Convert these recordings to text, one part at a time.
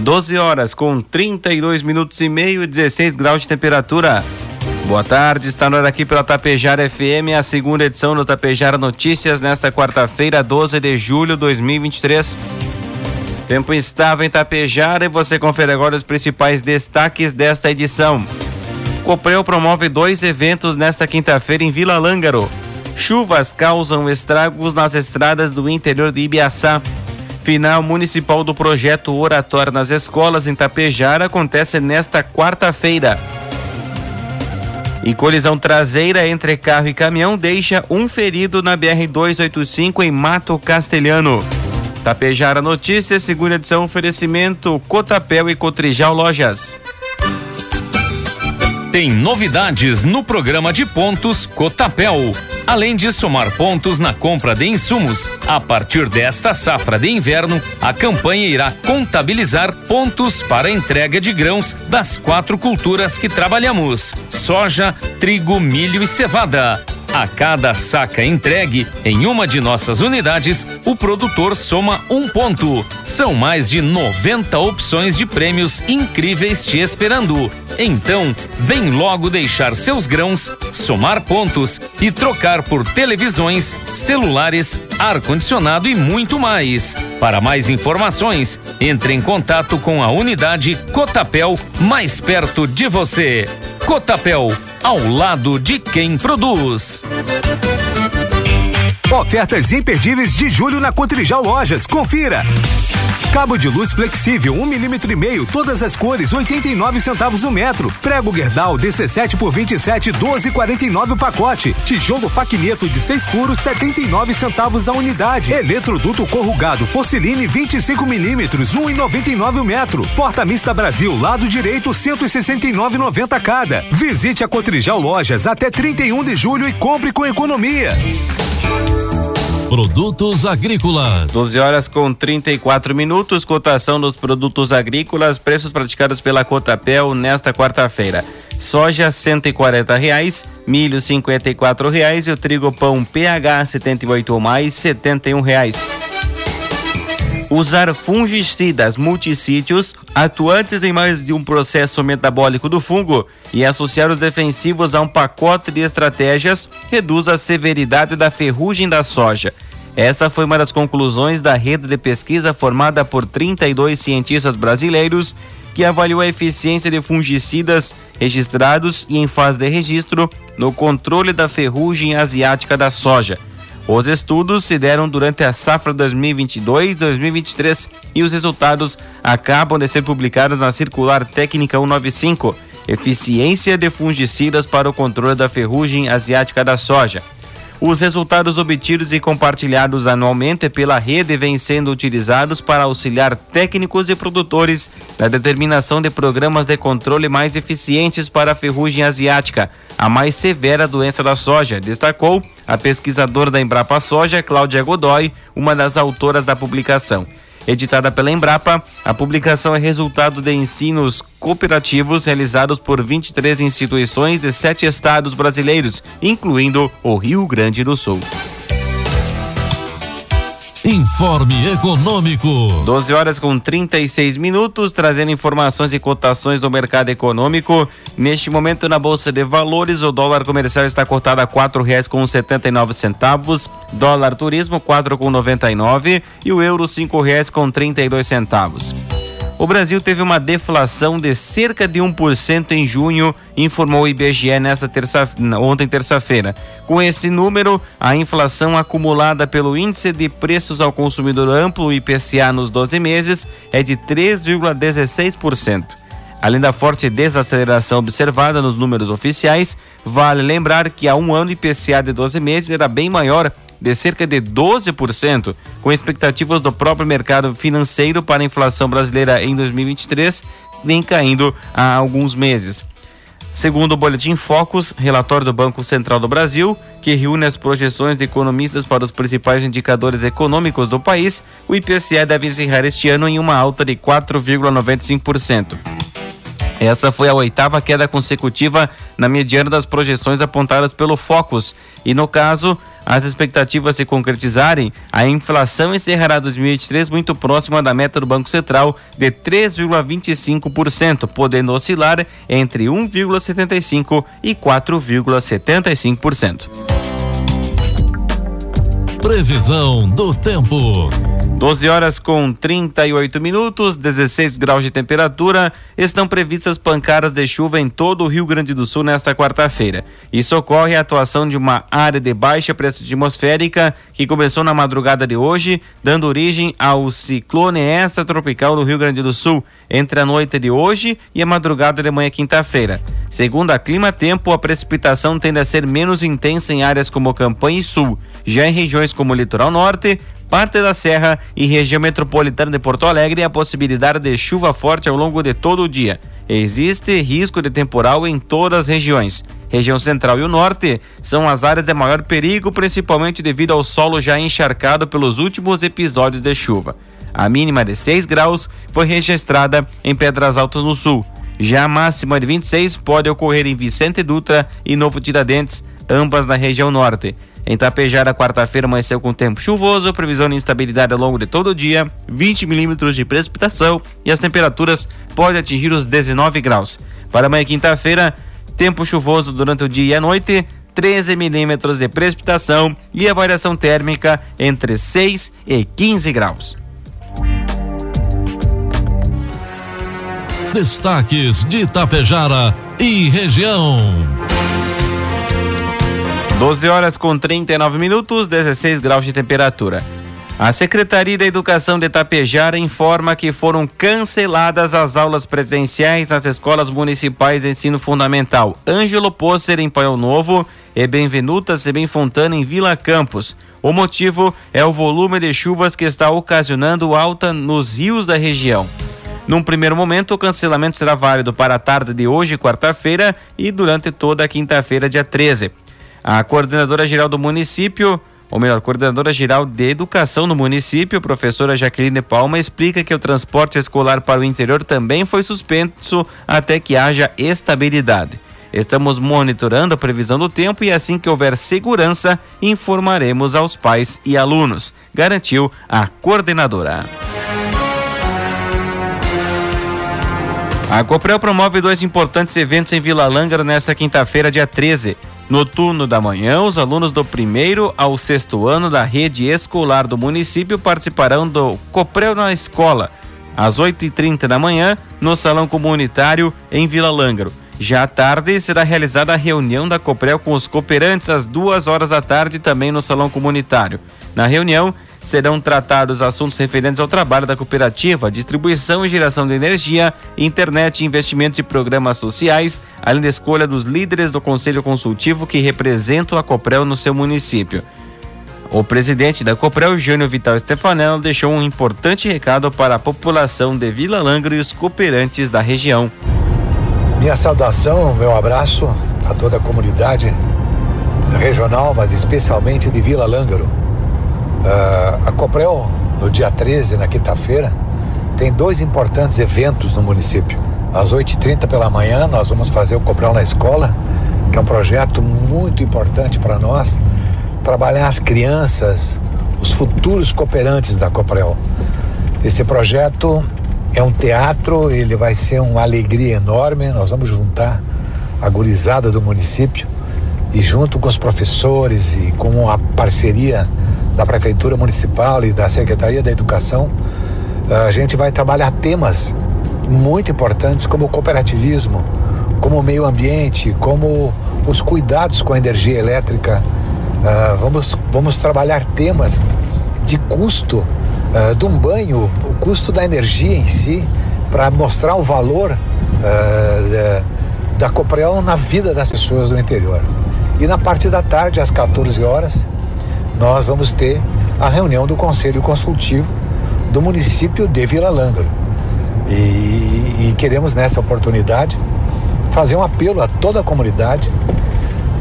Doze horas com 32 minutos e meio e 16 graus de temperatura. Boa tarde, está no ar aqui pela Tapejara FM, a segunda edição do Tapejara Notícias, nesta quarta-feira, 12 de julho de 2023. Tempo estável em Tapejara e você confere agora os principais destaques desta edição. Copreu promove dois eventos nesta quinta-feira em Vila Lângaro. Chuvas causam estragos nas estradas do interior de Ibiaçá. Final municipal do projeto Oratório nas Escolas em Tapejara acontece nesta quarta-feira. E colisão traseira entre carro e caminhão deixa um ferido na BR-285 em Mato Castelhano. Tapejara Notícias, segunda edição, oferecimento Cotapel e Cotrijal Lojas. Tem novidades no programa de pontos Cotapel. Além de somar pontos na compra de insumos, a partir desta safra de inverno, a campanha irá contabilizar pontos para entrega de grãos das quatro culturas que trabalhamos: soja, trigo, milho e cevada. A cada saca entregue em uma de nossas unidades, o produtor soma um ponto. São mais de 90 opções de prêmios incríveis te esperando. Então, vem logo deixar seus grãos, somar pontos e trocar por televisões, celulares, ar-condicionado e muito mais. Para mais informações, entre em contato com a unidade Cotapel mais perto de você. Cotapel, ao lado de quem produz. Ofertas imperdíveis de julho na Cotrijal Lojas. Confira. Cabo de luz flexível, um milímetro e meio, todas as cores, 89 centavos o metro. Prego Gerdau, 17 por 27, 12,49 o pacote. Tijolo Faquineto de 6 furos, 79 centavos a unidade. Eletroduto corrugado Fosseline, 25 milímetros, 1,99 o metro. Porta mista Brasil, lado direito, 169,90 cada. Visite a Cotrijal Lojas até 31 de julho e compre com economia. Produtos agrícolas. 12 horas com 34 minutos. Cotação dos produtos agrícolas, preços praticados pela Cotapel nesta quarta-feira. Soja R$ reais, milho R$ reais e o trigo pão PH 78 ou mais R$ reais. Usar fungicidas multissítios atuantes em mais de um processo metabólico do fungo e associar os defensivos a um pacote de estratégias reduz a severidade da ferrugem da soja. Essa foi uma das conclusões da rede de pesquisa formada por 32 cientistas brasileiros que avaliou a eficiência de fungicidas registrados e em fase de registro no controle da ferrugem asiática da soja. Os estudos se deram durante a safra 2022-2023 e os resultados acabam de ser publicados na Circular Técnica 195, Eficiência de fungicidas para o controle da ferrugem asiática da soja. Os resultados obtidos e compartilhados anualmente pela rede vêm sendo utilizados para auxiliar técnicos e produtores na determinação de programas de controle mais eficientes para a ferrugem asiática, a mais severa doença da soja, destacou a pesquisadora da Embrapa Soja, Cláudia Godoy, uma das autoras da publicação. Editada pela Embrapa, a publicação é resultado de ensinos cooperativos realizados por 23 instituições de sete estados brasileiros, incluindo o Rio Grande do Sul. Informe Econômico. 12 horas com 36 minutos, trazendo informações e cotações do mercado econômico. Neste momento, na Bolsa de Valores, o dólar comercial está cotado a quatro reais com setenta e nove centavos, dólar turismo quatro com noventa e nove e o euro cinco reais com trinta e dois centavos. O Brasil teve uma deflação de cerca de 1% em junho, informou o IBGE nesta terça, ontem terça-feira. Com esse número, a inflação acumulada pelo Índice de Preços ao Consumidor Amplo, IPCA, nos 12 meses é de 3,16%. Além da forte desaceleração observada nos números oficiais, vale lembrar que há um ano o IPCA de 12 meses era bem maior, de cerca de 12%, com expectativas do próprio mercado financeiro para a inflação brasileira em 2023 vem caindo há alguns meses. Segundo o Boletim Focus, relatório do Banco Central do Brasil, que reúne as projeções de economistas para os principais indicadores econômicos do país, o IPCA deve encerrar este ano em uma alta de 4,95%. Essa foi a oitava queda consecutiva na mediana das projeções apontadas pelo Focus, e no caso, as expectativas se concretizarem, a inflação encerrará 2023 muito próxima da meta do Banco Central de 3,25%, podendo oscilar entre 1,75% e 4,75%. Previsão do tempo. 12 horas com 38 minutos, 16 graus de temperatura. Estão previstas pancadas de chuva em todo o Rio Grande do Sul nesta quarta-feira. Isso ocorre a atuação de uma área de baixa pressão atmosférica que começou na madrugada de hoje, dando origem ao ciclone extratropical no Rio Grande do Sul, entre a noite de hoje e a madrugada de amanhã quinta-feira. Segundo a Clima Tempo, a precipitação tende a ser menos intensa em áreas como Campanha e Sul. Já em regiões como o Litoral Norte, parte da Serra e região metropolitana de Porto Alegre a possibilidade de chuva forte ao longo de todo o dia. Existe risco de temporal em todas as regiões. Região central e o norte são as áreas de maior perigo, principalmente devido ao solo já encharcado pelos últimos episódios de chuva. A mínima de 6 graus foi registrada em Pedras Altas no sul. Já a máxima de 26 pode ocorrer em Vicente Dutra e Novo Tiradentes, ambas na região norte. Em Tapejara, quarta-feira amanheceu com tempo chuvoso, previsão de instabilidade ao longo de todo o dia, 20 milímetros de precipitação e as temperaturas podem atingir os 19 graus. Para amanhã, quinta-feira, tempo chuvoso durante o dia e a noite, 13 milímetros de precipitação e a variação térmica entre 6 e 15 graus. Destaques de Itapejara e região. 12 horas com 39 minutos, 16 graus de temperatura. A Secretaria da Educação de Itapejara informa que foram canceladas as aulas presenciais nas escolas municipais de ensino fundamental Ângelo Posser em Paiol Novo e Benvenuta Sebem Fontana em Vila Campos. O motivo é o volume de chuvas que está ocasionando alta nos rios da região. Num primeiro momento, o cancelamento será válido para a tarde de hoje, quarta-feira, e durante toda a quinta-feira, dia 13. A coordenadora geral do município, ou melhor, coordenadora geral de educação no município, professora Jaqueline Palma, explica que o transporte escolar para o interior também foi suspenso até que haja estabilidade. Estamos monitorando a previsão do tempo e assim que houver segurança, informaremos aos pais e alunos, garantiu a coordenadora. A Coprel promove dois importantes eventos em Vila Lângaro nesta quinta-feira, dia 13. No turno da manhã, os alunos do primeiro ao sexto ano da rede escolar do município participarão do Coprel na Escola, às 8h30 da manhã, no Salão Comunitário em Vila Lângaro. Já à tarde será realizada a reunião da Coprel com os cooperantes às duas horas da tarde, também no Salão Comunitário. Na reunião, serão tratados assuntos referentes ao trabalho da cooperativa, distribuição e geração de energia, internet, investimentos e programas sociais, além da escolha dos líderes do Conselho Consultivo que representam a Coprel no seu município. O presidente da Coprel, Jânio Vital Stefanello, deixou um importante recado para a população de Vila Langro e os cooperantes da região. Minha saudação, meu abraço a toda a comunidade regional, mas especialmente de Vila Lângaro Uh, a Coprel, no dia 13, na quinta-feira, tem dois importantes eventos no município. Às 8h30 pela manhã, nós vamos fazer o Coprel na Escola, que é um projeto muito importante para nós, trabalhar as crianças, os futuros cooperantes da Coprel. Esse projeto é um teatro, ele vai ser uma alegria enorme. Nós vamos juntar a gurizada do município e, junto com os professores e com a parceria da Prefeitura Municipal e da Secretaria da Educação, a gente vai trabalhar temas muito importantes como o cooperativismo, como o meio ambiente, como os cuidados com a energia elétrica. Uh, vamos, vamos trabalhar temas de custo uh, de um banho, o custo da energia em si, para mostrar o valor uh, da, da na vida das pessoas do interior. E na parte da tarde, às 14 horas, nós vamos ter a reunião do Conselho Consultivo do município de Vila Lângaro. E, e queremos nessa oportunidade fazer um apelo a toda a comunidade,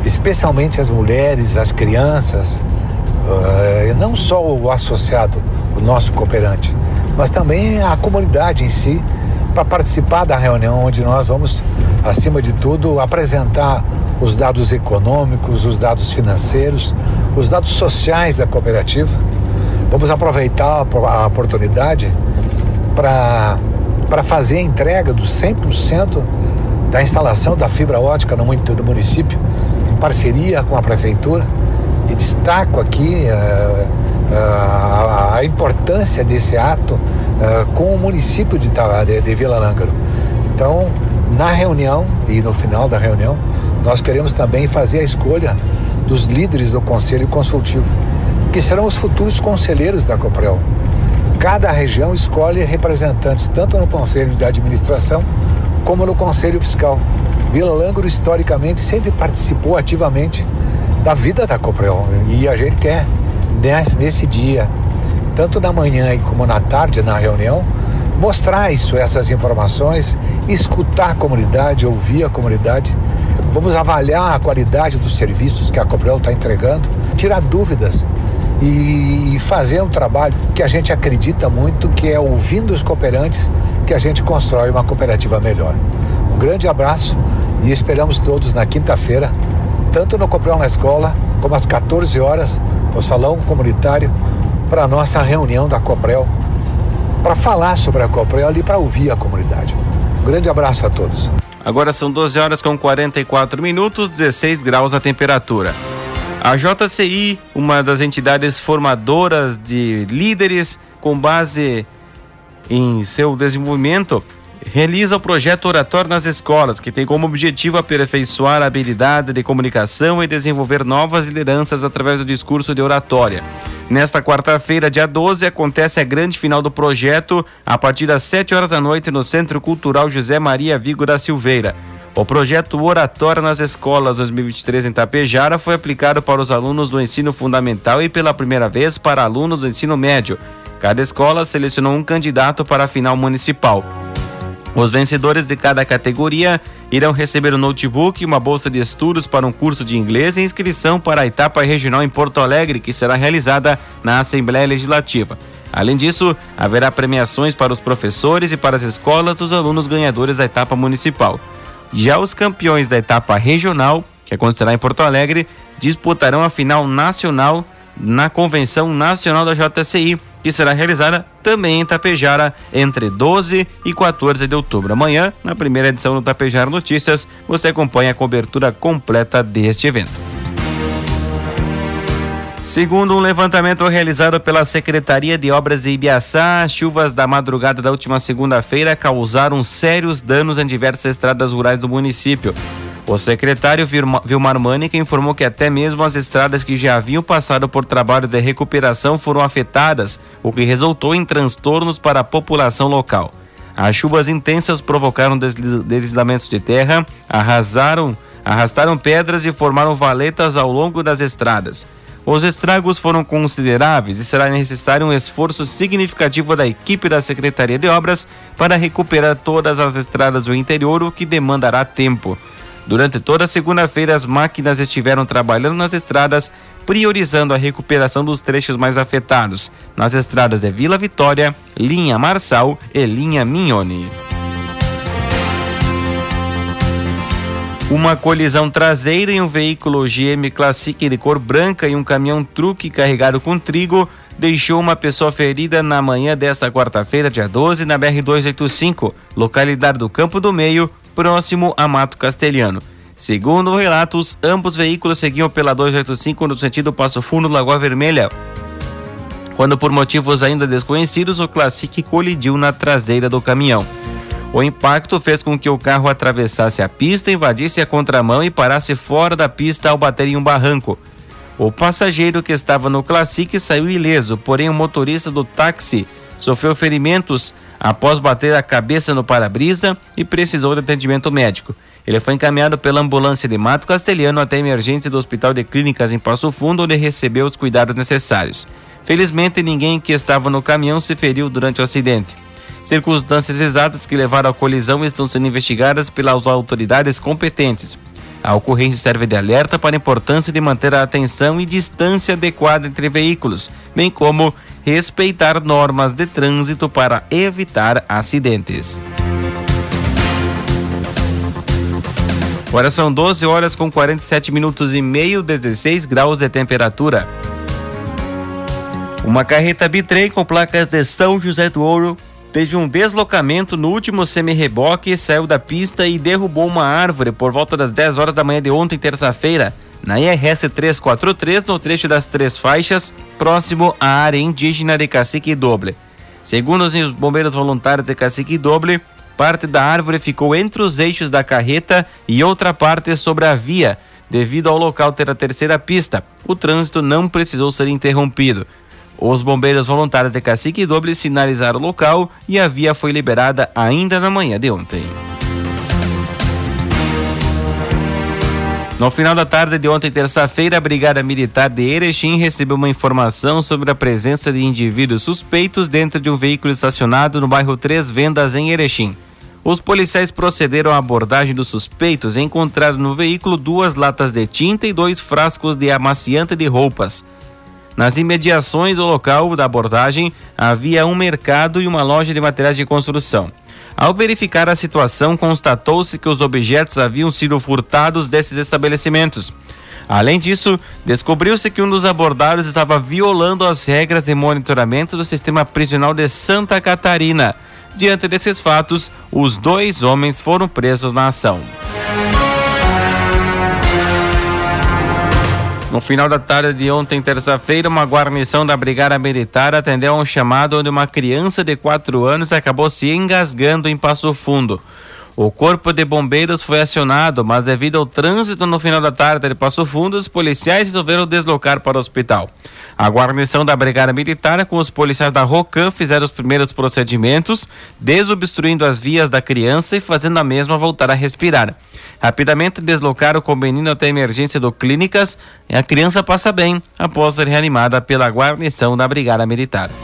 especialmente as mulheres, as crianças, uh, não só o associado, o nosso cooperante, mas também a comunidade em si, para participar da reunião onde nós vamos, acima de tudo, apresentar os dados econômicos, os dados financeiros, os dados sociais da cooperativa. Vamos aproveitar a oportunidade para fazer a entrega dos 100% da instalação da fibra ótica no, município, em parceria com a prefeitura. E destaco aqui uh, a, a, importância desse ato uh, com o município de, de, de Vila Lângaro. Então, na reunião e no final da reunião, nós queremos também fazer a escolha dos líderes do Conselho Consultivo, que serão os futuros conselheiros da Coprel. Cada região escolhe representantes tanto no Conselho de Administração como no Conselho Fiscal. Vila Langro, historicamente, sempre participou ativamente da vida da Coprel e a gente quer, nesse, dia, tanto na manhã como na tarde, na reunião, mostrar isso, essas informações, escutar a comunidade, ouvir a comunidade Vamos avaliar a qualidade dos serviços que a Coprel está entregando, tirar dúvidas e fazer um trabalho que a gente acredita muito, que é ouvindo os cooperantes, que a gente constrói uma cooperativa melhor. Um grande abraço e esperamos todos na quinta-feira, tanto no Coprel na escola, como às 14 horas no salão comunitário, para a nossa reunião da Coprel, para falar sobre a Coprel e para ouvir a comunidade. Um grande abraço a todos. Agora são 12 horas com 44 minutos, 16 graus a temperatura. A JCI, uma das entidades formadoras de líderes com base em seu desenvolvimento, realiza o projeto Oratório nas Escolas, que tem como objetivo aperfeiçoar a habilidade de comunicação e desenvolver novas lideranças através do discurso de oratória. Nesta quarta-feira, dia 12, acontece a grande final do projeto a partir das 7 horas da noite no Centro Cultural José Maria Vigo da Silveira. O projeto Oratória nas Escolas 2023 em Tapejara foi aplicado para os alunos do ensino fundamental e pela primeira vez para alunos do ensino médio. Cada escola selecionou um candidato para a final municipal. Os vencedores de cada categoria irão receber um notebook, uma bolsa de estudos para um curso de inglês e inscrição para a etapa regional em Porto Alegre, que será realizada na Assembleia Legislativa. Além disso, haverá premiações para os professores e para as escolas dos alunos ganhadores da etapa municipal. Já os campeões da etapa regional, que acontecerá em Porto Alegre, disputarão a final nacional na Convenção Nacional da JCI, que será realizada também em Tapejara entre 12 e 14 de outubro. Amanhã, na primeira edição do Tapejara Notícias, você acompanha a cobertura completa deste evento. Segundo um levantamento realizado pela Secretaria de Obras de Ibiaçá, as chuvas da madrugada da última segunda-feira causaram sérios danos em diversas estradas rurais do município. O secretário Vilmar Mânica informou que até mesmo as estradas que já haviam passado por trabalhos de recuperação foram afetadas, o que resultou em transtornos para a população local. As chuvas intensas provocaram deslizamentos de terra, arrasaram, arrastaram pedras e formaram valetas ao longo das estradas. Os estragos foram consideráveis e será necessário um esforço significativo da equipe da Secretaria de Obras para recuperar todas as estradas do interior, o que demandará tempo. Durante toda a segunda-feira, as máquinas estiveram trabalhando nas estradas, priorizando a recuperação dos trechos mais afetados, nas estradas de Vila Vitória, Linha Marçal e Linha Mignone. Uma colisão traseira em um veículo GM Classic de cor branca e um caminhão truque carregado com trigo deixou uma pessoa ferida na manhã desta quarta-feira, dia 12, na BR-285, localidade do Campo do Meio, próximo a Mato Castelhano. Segundo relatos, ambos veículos seguiam pela 285 no sentido Passo Fundo Lagoa Vermelha. Quando por motivos ainda desconhecidos, o Classic colidiu na traseira do caminhão. O impacto fez com que o carro atravessasse a pista, invadisse a contramão e parasse fora da pista ao bater em um barranco. O passageiro que estava no Classic saiu ileso, porém o motorista do táxi sofreu ferimentos após bater a cabeça no para-brisa e precisou de atendimento médico. Ele foi encaminhado pela ambulância de Mato Castelhano até a emergência do Hospital de Clínicas em Passo Fundo, onde recebeu os cuidados necessários. Felizmente, ninguém que estava no caminhão se feriu durante o acidente. Circunstâncias exatas que levaram à colisão estão sendo investigadas pelas autoridades competentes. A ocorrência serve de alerta para a importância de manter a atenção e distância adequada entre veículos, bem como respeitar normas de trânsito para evitar acidentes. Agora são 12 horas com 47 minutos e meio, 16 graus de temperatura. Uma carreta bitrem com placas de São José do Ouro teve um deslocamento no último semi-reboque, saiu da pista e derrubou uma árvore por volta das 10 horas da manhã de ontem, terça-feira, na IRS 343, no trecho das três faixas, próximo à área indígena de Cacique Doble. Segundo os bombeiros voluntários de Cacique Doble, parte da árvore ficou entre os eixos da carreta e outra parte sobre a via. Devido ao local ter a terceira pista, o trânsito não precisou ser interrompido. Os bombeiros voluntários de Cacique Doble sinalizaram o local e a via foi liberada ainda na manhã de ontem. No final da tarde de ontem, terça-feira, a Brigada Militar de Erechim recebeu uma informação sobre a presença de indivíduos suspeitos dentro de um veículo estacionado no bairro Três Vendas, em Erechim. Os policiais procederam à abordagem dos suspeitos e encontraram no veículo duas latas de tinta e dois frascos de amaciante de roupas. Nas imediações do local da abordagem havia um mercado e uma loja de materiais de construção. Ao verificar a situação, constatou-se que os objetos haviam sido furtados desses estabelecimentos. Além disso, descobriu-se que um dos abordados estava violando as regras de monitoramento do sistema prisional de Santa Catarina. Diante desses fatos, os dois homens foram presos na ação. No final da tarde de ontem, terça-feira, uma guarnição da Brigada Militar atendeu a um chamado onde uma criança de 4 anos acabou se engasgando em Passo Fundo. O corpo de bombeiros foi acionado, mas devido ao trânsito no final da tarde de Passo Fundo, os policiais resolveram deslocar para o hospital. A guarnição da Brigada Militar com os policiais da ROCAM fizeram os primeiros procedimentos, desobstruindo as vias da criança e fazendo a mesma voltar a respirar. Rapidamente deslocaram o menino até a emergência do Clínicas e a criança passa bem após ser reanimada pela guarnição da Brigada Militar.